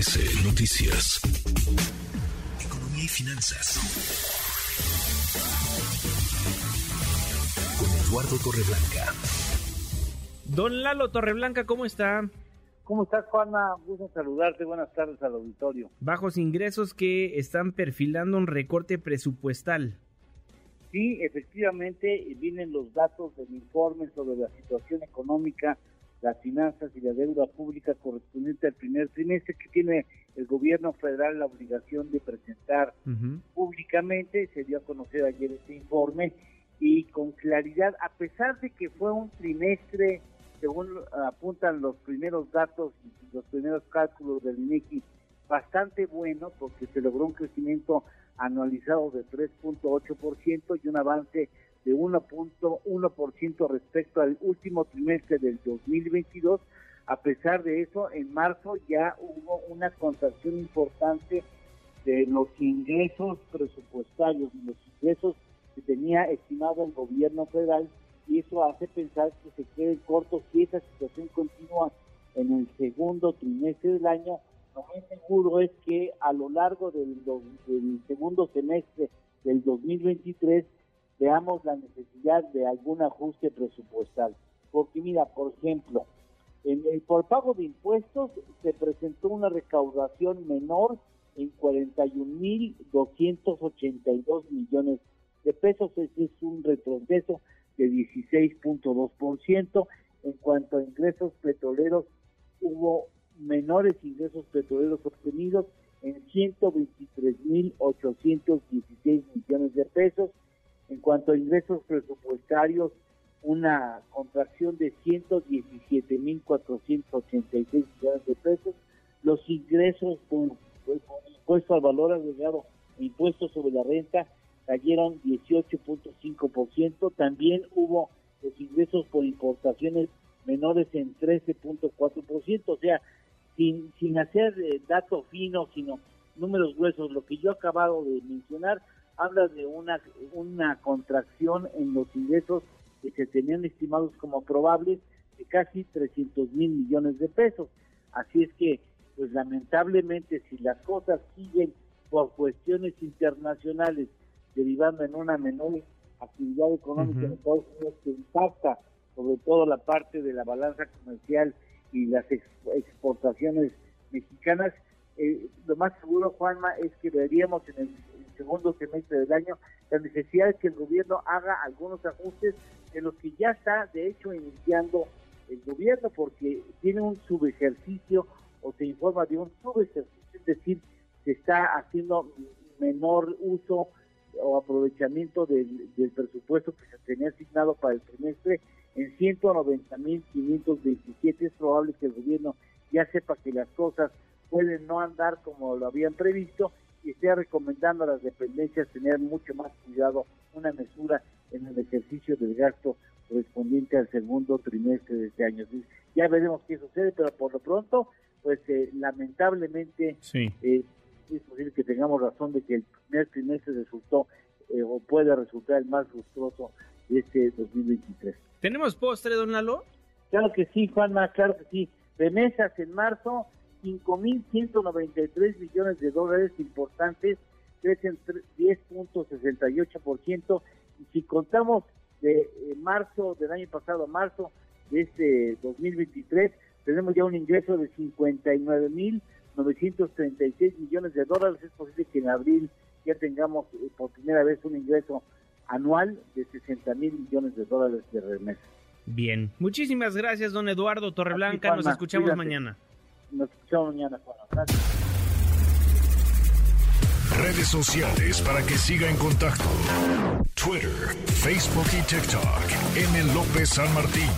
MBS Noticias. Economía y finanzas. Con Eduardo Torreblanca. Don Lalo Torreblanca, ¿cómo está? ¿Cómo estás, Juana? Gusto saludarte. Buenas tardes al auditorio. Bajos ingresos que están perfilando un recorte presupuestal. Sí, efectivamente, vienen los datos del informe sobre la situación económica las finanzas y la deuda pública correspondiente al primer trimestre que tiene el gobierno federal la obligación de presentar públicamente. Se dio a conocer ayer este informe y con claridad, a pesar de que fue un trimestre, según apuntan los primeros datos y los primeros cálculos del INEGI, bastante bueno porque se logró un crecimiento anualizado de 3.8% y un avance de 1.1% respecto al último trimestre del 2022. A pesar de eso, en marzo ya hubo una contracción importante de los ingresos presupuestarios, los ingresos que tenía estimado el gobierno federal y eso hace pensar que se quede corto si esa situación continúa en el segundo trimestre del año. Lo más seguro es que a lo largo del, del segundo semestre del 2023 veamos la necesidad de algún ajuste presupuestal. Porque mira, por ejemplo, en el, por pago de impuestos se presentó una recaudación menor en 41.282 millones de pesos, ese es un retroceso de 16.2%. En cuanto a ingresos petroleros, hubo menores ingresos petroleros obtenidos en 123.816 millones de pesos en cuanto a ingresos presupuestarios, una contracción de 117.486 millones de pesos. Los ingresos por, impuesto al valor agregado e impuestos sobre la renta cayeron 18.5%. También hubo los ingresos por importaciones menores en 13.4%. O sea, sin, sin hacer eh, datos finos, sino números gruesos, lo que yo he acabado de mencionar, habla de una, una contracción en los ingresos que se tenían estimados como probables de casi 300 mil millones de pesos. Así es que, pues lamentablemente, si las cosas siguen por cuestiones internacionales derivando en una menor actividad económica en Estados Unidos que impacta sobre todo la parte de la balanza comercial y las exportaciones mexicanas, eh, lo más seguro, Juanma, es que veríamos en el segundo semestre del año la necesidad de que el gobierno haga algunos ajustes en los que ya está, de hecho, iniciando el gobierno, porque tiene un subejercicio o se informa de un subejercicio, es decir, se está haciendo menor uso o aprovechamiento del, del presupuesto que se tenía asignado para el trimestre en 190.527. Es probable que el gobierno ya sepa que las cosas pueden no andar como lo habían previsto y esté recomendando a las dependencias tener mucho más cuidado, una mesura en el ejercicio del gasto correspondiente al segundo trimestre de este año. Ya veremos qué sucede, pero por lo pronto, pues eh, lamentablemente eh, es posible que tengamos razón de que el primer trimestre resultó eh, o puede resultar el más lustroso de este 2023. ¿Tenemos postre, don Lalo? Claro que sí, Juanma, claro que sí. Remesas en marzo 5.193 millones de dólares importantes, crecen 10.68%. Y si contamos de eh, marzo del año pasado a marzo de este 2023, tenemos ya un ingreso de 59.936 millones de dólares. Es posible que en abril ya tengamos eh, por primera vez un ingreso anual de 60 mil millones de dólares de remesa. Bien, muchísimas gracias, don Eduardo Torreblanca. Nos escuchamos mañana. Nos escuchamos mañana, Gracias. Redes sociales para que siga en contacto: Twitter, Facebook y TikTok. M. López San Martín.